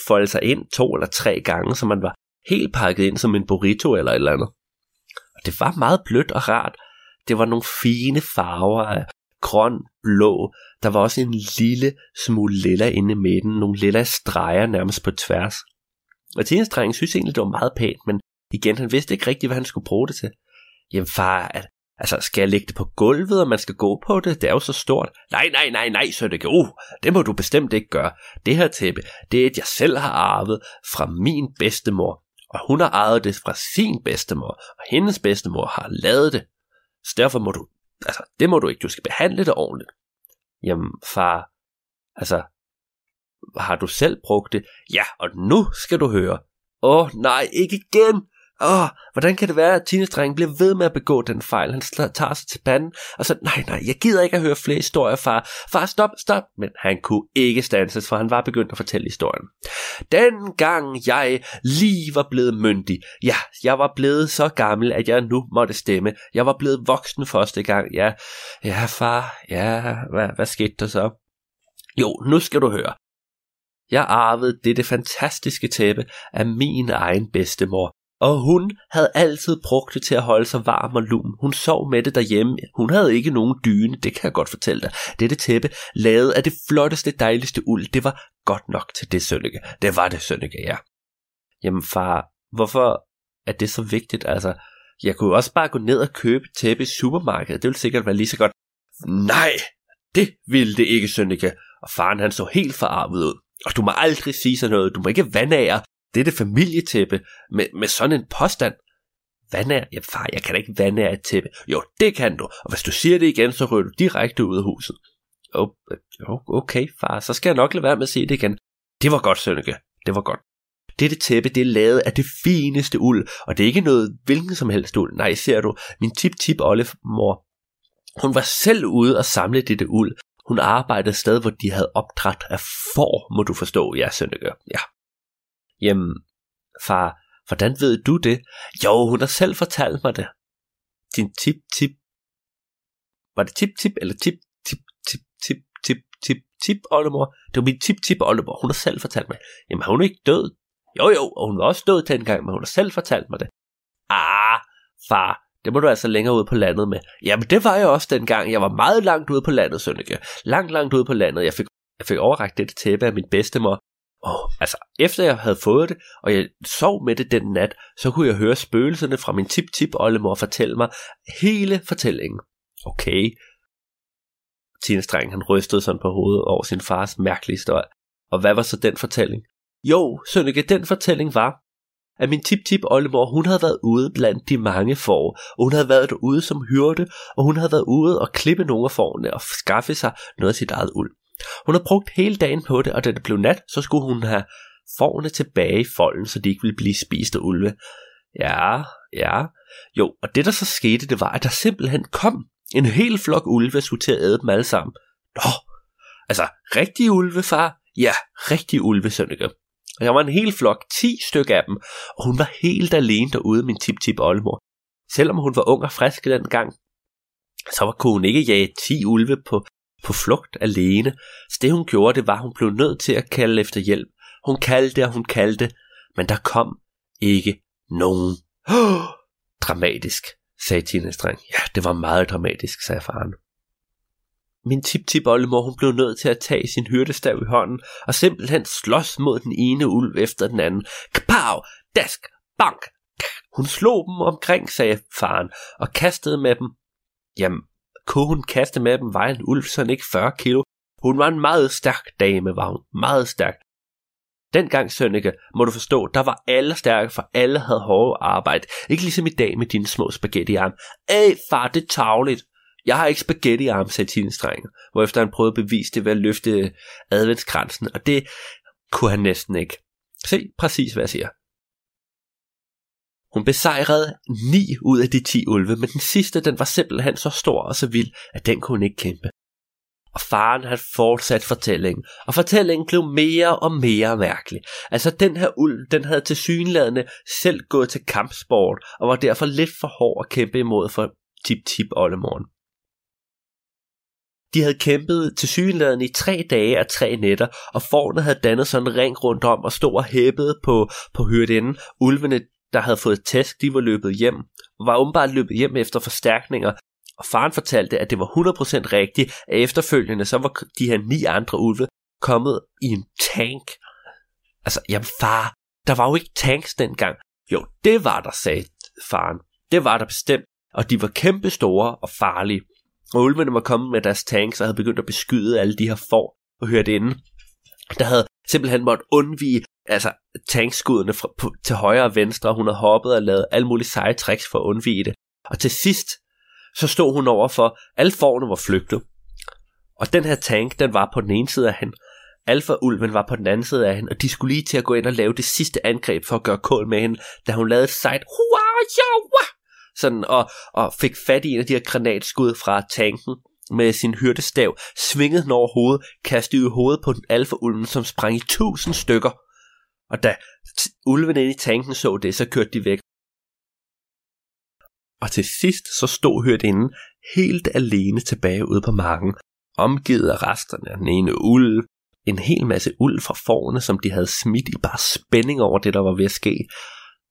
folde sig ind to eller tre gange, så man var helt pakket ind som en burrito eller et eller andet. Og det var meget blødt og rart. Det var nogle fine farver af grøn, blå. Der var også en lille smule lilla inde i midten. Nogle lilla streger nærmest på tværs. Og tjenestrengen synes egentlig, det var meget pænt, men igen, han vidste ikke rigtigt, hvad han skulle bruge det til. Jamen far, at, altså skal jeg lægge det på gulvet, og man skal gå på det? Det er jo så stort. Nej, nej, nej, nej, så det uh, det må du bestemt ikke gøre. Det her tæppe, det er et, jeg selv har arvet fra min bedstemor. Og hun har arvet det fra sin bedstemor, og hendes bedstemor har lavet det. Så derfor må du, altså, det må du ikke, du skal behandle det ordentligt. Jamen, far, altså, har du selv brugt det? Ja, og nu skal du høre. Åh, oh, nej, ikke igen. Åh, hvordan kan det være, at teenage bliver ved med at begå den fejl? Han tager sig til panden, og så, nej, nej, jeg gider ikke at høre flere historier, far. Far, stop, stop. Men han kunne ikke stanses, for han var begyndt at fortælle historien. Den gang jeg lige var blevet myndig, ja, jeg var blevet så gammel, at jeg nu måtte stemme. Jeg var blevet voksen første gang, ja. Ja, far, ja, hvad, hvad skete der så? Jo, nu skal du høre. Jeg arvede dette fantastiske tæppe af min egen bedstemor, og hun havde altid brugt det til at holde sig varm og lun. Hun sov med det derhjemme. Hun havde ikke nogen dyne, det kan jeg godt fortælle dig. Dette tæppe, lavet af det flotteste, dejligste uld, det var godt nok til det, Sønneke. Det var det, Sønneke, ja. Jamen far, hvorfor er det så vigtigt? Altså, jeg kunne også bare gå ned og købe tæppe i supermarkedet. Det ville sikkert være lige så godt. Nej, det ville det ikke, Sønneke. Og faren han så helt forarvet ud. Og du må aldrig sige sådan noget. Du må ikke vandære dette familietæppe med, med sådan en påstand. Vandær? Ja, far, jeg kan da ikke vandære et tæppe. Jo, det kan du. Og hvis du siger det igen, så ryger du direkte ud af huset. Oh, okay, far, så skal jeg nok lade være med at sige det igen. Det var godt, Sønneke. Det var godt. Dette tæppe, det er lavet af det fineste uld, og det er ikke noget hvilken som helst uld. Nej, ser du, min tip-tip mor hun var selv ude og samle dette uld. Hun arbejdede et sted, hvor de havde opdræt af får, må du forstå, ja, Sønneke. Ja, Jamen, far, hvordan ved du det? Jo, hun har selv fortalt mig det. Din tip-tip. Var det tip-tip eller tip-tip-tip-tip-tip-tip, tip, oldemor? Det var min tip-tip, oldemor. Hun har selv fortalt mig. Jamen, hun er ikke død. Jo, jo, og hun var også død til en gang, men hun har selv fortalt mig det. Ah, far, det må du altså længere ud på landet med. Jamen, det var jeg også dengang. Jeg var meget langt ude på landet, Sønneke. Langt, langt ude på landet. Jeg fik, jeg fik overragt det tæppe af min bedstemor, og altså, efter jeg havde fået det, og jeg sov med det den nat, så kunne jeg høre spøgelserne fra min tip-tip oldemor fortælle mig hele fortællingen. Okay. Tine han rystede sådan på hovedet over sin fars mærkelige historie. Og hvad var så den fortælling? Jo, Sønneke, den fortælling var, at min tip-tip oldemor, hun havde været ude blandt de mange får, og hun havde været derude som hyrde, og hun havde været ude og klippe nogle af fårene og skaffe sig noget af sit eget uld. Hun havde brugt hele dagen på det, og da det blev nat, så skulle hun have forne tilbage i folden, så de ikke ville blive spist af ulve. Ja, ja. Jo, og det der så skete, det var, at der simpelthen kom en hel flok ulve, skulle til at æde dem alle sammen. Nå, altså, rigtig ulve, far? Ja, rigtig ulve, Sønneke. Og jeg var en hel flok, 10 stykker af dem, og hun var helt alene derude, min tip-tip oldemor. Selvom hun var ung og frisk dengang, så var, kunne hun ikke jage 10 ulve på, på flugt alene. Så det hun gjorde, det var, at hun blev nødt til at kalde efter hjælp. Hun kaldte og hun kaldte, men der kom ikke nogen. Oh, dramatisk, sagde Tina Streng. Ja, det var meget dramatisk, sagde faren. Min tip-tip oldemor, hun blev nødt til at tage sin hyrdestav i hånden og simpelthen slås mod den ene ulv efter den anden. Kapow! Dask! Bank! Hun slog dem omkring, sagde faren, og kastede med dem. Jamen, kunne hun kaste med dem, var en ulv sådan ikke 40 kilo. Hun var en meget stærk dame, var hun. Meget stærk. Dengang, Sønneke, må du forstå, der var alle stærke, for alle havde hårdt arbejde. Ikke ligesom i dag med dine små spaghettiarm. Æh, Ej, far, det er tavligt. Jeg har ikke spaghettiarm, sagde Tines dreng, hvorefter han prøvede at bevise det ved at løfte adventskransen, og det kunne han næsten ikke. Se præcis, hvad jeg siger. Hun besejrede ni ud af de 10 ulve, men den sidste, den var simpelthen så stor og så vild, at den kunne hun ikke kæmpe. Og faren havde fortsat fortællingen, og fortællingen blev mere og mere mærkelig. Altså den her ulv, den havde til synlædende selv gået til kampsport, og var derfor lidt for hård at kæmpe imod for tip-tip oldemoren. De havde kæmpet til synlædende i tre dage og tre nætter, og forne havde dannet sådan en ring rundt om og stod og hæppede på, på hyrdinden. Ulvene, der havde fået tæsk, de var løbet hjem, og var åbenbart løbet hjem efter forstærkninger, og faren fortalte, at det var 100% rigtigt, at efterfølgende så var de her ni andre ulve kommet i en tank. Altså, jamen far, der var jo ikke tanks dengang. Jo, det var der, sagde faren. Det var der bestemt, og de var kæmpe store og farlige. Og ulvene var kommet med deres tanks og havde begyndt at beskyde alle de her får og hørte inde. Der havde simpelthen måtte undvige altså, tankskuddene fra, på, til højre og venstre, hun havde hoppet og lavet alle mulige seje tricks for at undvige det. Og til sidst, så stod hun over for, alle forne var flygtet. Og den her tank, den var på den ene side af hende, Alfa-ulven var på den anden side af hende, og de skulle lige til at gå ind og lave det sidste angreb for at gøre kål med hende, da hun lavede et sejt sådan, og, og fik fat i en af de her granatskud fra tanken med sin hyrdestav, svingede den over hovedet, kastede i hovedet på den alfa-ulven, som sprang i tusind stykker. Og da ulven inde i tanken så det, så kørte de væk. Og til sidst så stod hørtinden helt alene tilbage ude på marken, omgivet af resterne af den ene ulv, en hel masse uld fra forne, som de havde smidt i bare spænding over det, der var ved at ske.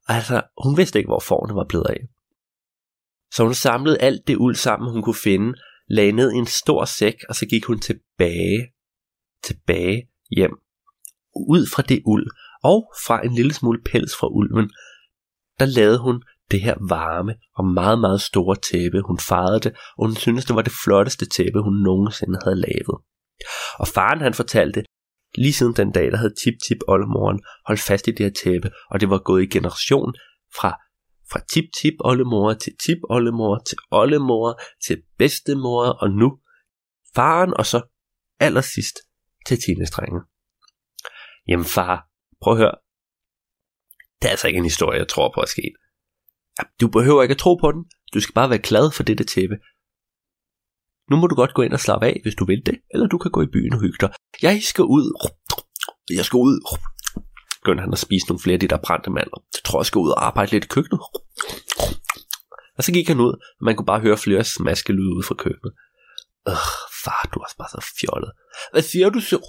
Altså, hun vidste ikke, hvor forne var blevet af. Så hun samlede alt det uld sammen, hun kunne finde, lagde ned i en stor sæk, og så gik hun tilbage, tilbage hjem. Ud fra det uld, og fra en lille smule pels fra ulven, der lavede hun det her varme og meget, meget store tæppe. Hun farede det, og hun syntes, det var det flotteste tæppe, hun nogensinde havde lavet. Og faren han fortalte, lige siden den dag, der havde Tip Tip oldemoren holdt fast i det her tæppe, og det var gået i generation fra fra tip-tip oldemor til tip oldemor til oldemor til bedstemor og nu faren og så allersidst til tjenestrengen. Jamen far, prøv at høre. Det er altså ikke en historie, jeg tror på at ske. Du behøver ikke at tro på den. Du skal bare være glad for dette tæppe. Nu må du godt gå ind og slappe af, hvis du vil det, eller du kan gå i byen og hygge dig. Jeg skal ud. Jeg skal ud begyndte han at spise nogle flere af de der brændte mandler. Jeg tror, jeg skal ud og arbejde lidt i køkkenet. Og så gik han ud, og man kunne bare høre flere smaskelyde ud fra køkkenet. Øh, far, du er bare så fjollet. Hvad siger du så?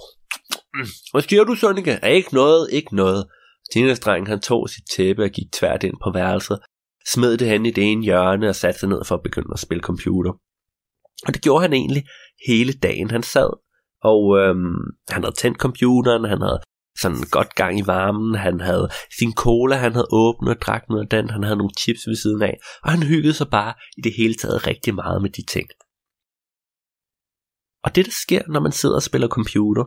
Hvad siger du, Sønneke? Er ikke noget, ikke noget. Teenage-drengen han tog sit tæppe og gik tvært ind på værelset, smed det hen i det ene hjørne og satte sig ned for at begynde at spille computer. Og det gjorde han egentlig hele dagen. Han sad, og øhm, han havde tændt computeren, han havde sådan godt gang i varmen. Han havde sin cola, han havde åbnet og drak noget af den. Han havde nogle chips ved siden af. Og han hyggede sig bare i det hele taget rigtig meget med de ting. Og det, der sker, når man sidder og spiller computer,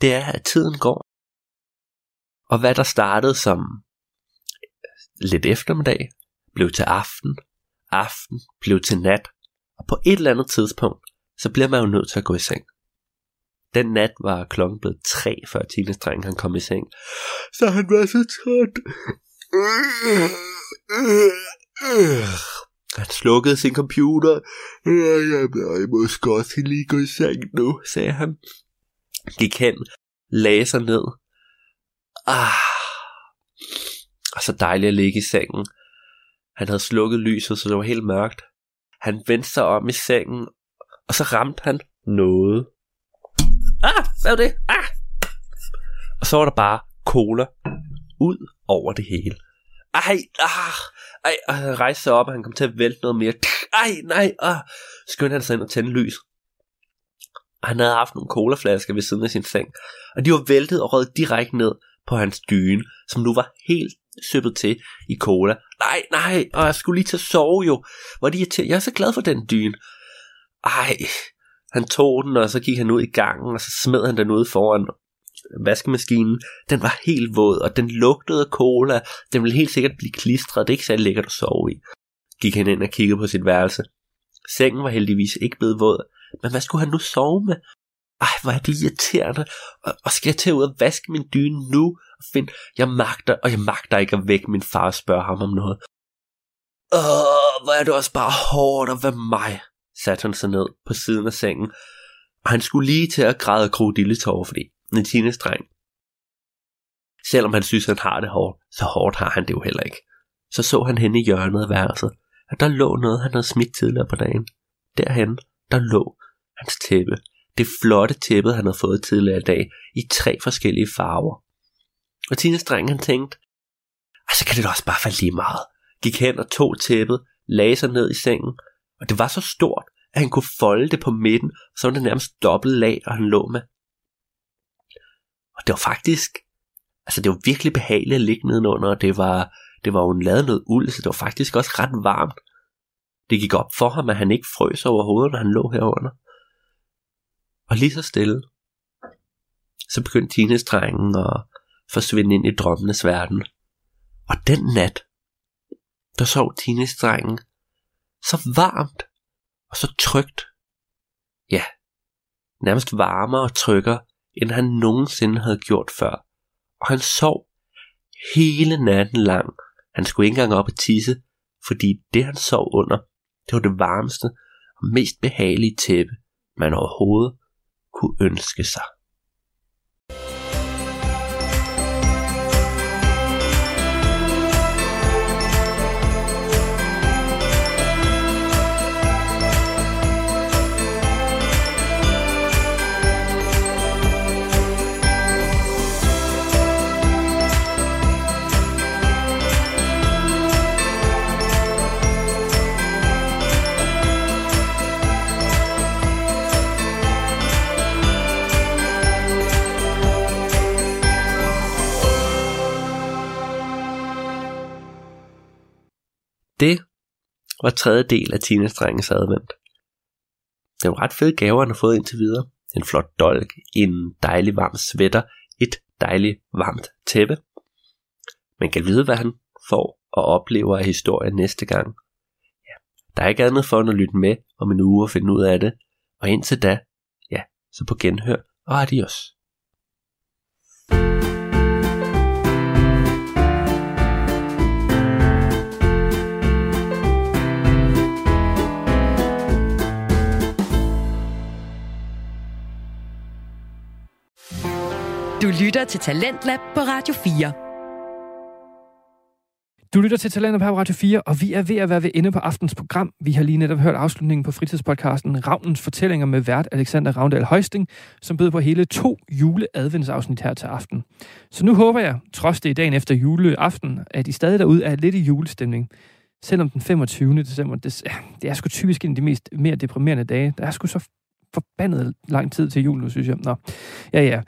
det er, at tiden går. Og hvad der startede som lidt eftermiddag, blev til aften, aften blev til nat, og på et eller andet tidspunkt, så bliver man jo nødt til at gå i seng. Den nat var klokken blevet tre, før teenage han kom i seng. Så han var så træt. Han slukkede sin computer. Jeg, jeg må også lige gå i seng nu, sagde han. Gik hen, lagde sig ned. Ah. Og så dejligt at ligge i sengen. Han havde slukket lyset, så det var helt mørkt. Han vendte sig om i sengen, og så ramte han noget. Ah, hvad var det? Ah! Og så var der bare cola ud over det hele. Ej, ah, ej, og han rejste sig op, og han kom til at vælte noget mere. Ej, nej, ah. Skyndte han sig ind og tænde lys. Og han havde haft nogle colaflasker ved siden af sin seng, og de var væltet og røget direkte ned på hans dyne, som nu var helt søppet til i cola. Nej, nej, og jeg skulle lige til at sove jo. Hvor de Jeg er så glad for den dyne. Ej, han tog den, og så gik han ud i gangen, og så smed han den ud foran vaskemaskinen. Den var helt våd, og den lugtede af cola. Den ville helt sikkert blive klistret. Det er ikke særlig lækkert at sove i. Gik han ind og kiggede på sit værelse. Sengen var heldigvis ikke blevet våd. Men hvad skulle han nu sove med? Ej, hvor er det irriterende. Og, og skal jeg tage ud og vaske min dyne nu? Og finde, jeg magter, og jeg magter ikke at vække min far og spørge ham om noget. Åh, hvor er det også bare hårdt at være mig, satte han sig ned på siden af sengen. Og han skulle lige til at græde krokodilletårer, fordi en dreng. Selvom han synes, han har det hårdt, så hårdt har han det jo heller ikke. Så så han hen i hjørnet af værelset, at der lå noget, han havde smidt tidligere på dagen. Derhen, der lå hans tæppe. Det flotte tæppe, han havde fået tidligere i dag, i tre forskellige farver. Og teenage-drengen han tænkte, så kan det da også bare falde lige meget. Gik hen og tog tæppet, lagde sig ned i sengen, og det var så stort, at han kunne folde det på midten, så var det nærmest dobbelt lag, og han lå med. Og det var faktisk, altså det var virkelig behageligt at ligge nedenunder, og det var, det var jo en lavet noget uld, så det var faktisk også ret varmt. Det gik op for ham, at han ikke frøs over hovedet, når han lå herunder. Og lige så stille, så begyndte teenage-drengen at forsvinde ind i drømmenes verden. Og den nat, der sov teenage-drengen så varmt og så trygt. Ja, nærmest varmere og tryggere, end han nogensinde havde gjort før. Og han sov hele natten lang. Han skulle ikke engang op og tisse, fordi det han sov under, det var det varmeste og mest behagelige tæppe, man overhovedet kunne ønske sig. Det var tredje del af Tinas drengens advent. Det var ret fede gaver, han har fået indtil videre. En flot dolk, en dejlig varm sweater, et dejligt varmt tæppe. Man kan vide, hvad han får og oplever af historien næste gang. Ja, der er ikke andet for end at lytte med om en uge og finde ud af det. Og indtil da, ja, så på genhør og adios. Du lytter til Talentlab på Radio 4. Du lytter til Talentet på Radio 4, og vi er ved at være ved ende på aftens program. Vi har lige netop hørt afslutningen på fritidspodcasten Ravnens Fortællinger med vært Alexander Ravndal Højsting, som bød på hele to juleadventsafsnit her til aften. Så nu håber jeg, trods det i dagen efter juleaften, at I stadig derude er lidt i julestemning. Selvom den 25. december, det, det er sgu typisk en af de mest mere deprimerende dage. Der er sgu så forbandet lang tid til jul nu, synes jeg. Nå, ja ja.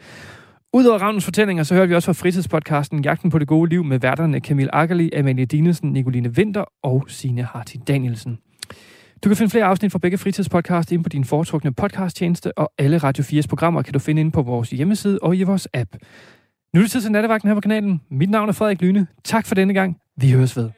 Udover Ravnens fortællinger, så hørte vi også fra fritidspodcasten Jagten på det gode liv med værterne Camille Akkerli, Amalie Dinesen, Nicoline Vinter og Signe Harti Danielsen. Du kan finde flere afsnit fra begge fritidspodcast inde på din foretrukne podcasttjeneste, og alle Radio 4's programmer kan du finde inde på vores hjemmeside og i vores app. Nu er det tid til nattevagten her på kanalen. Mit navn er Frederik Lyne. Tak for denne gang. Vi høres ved.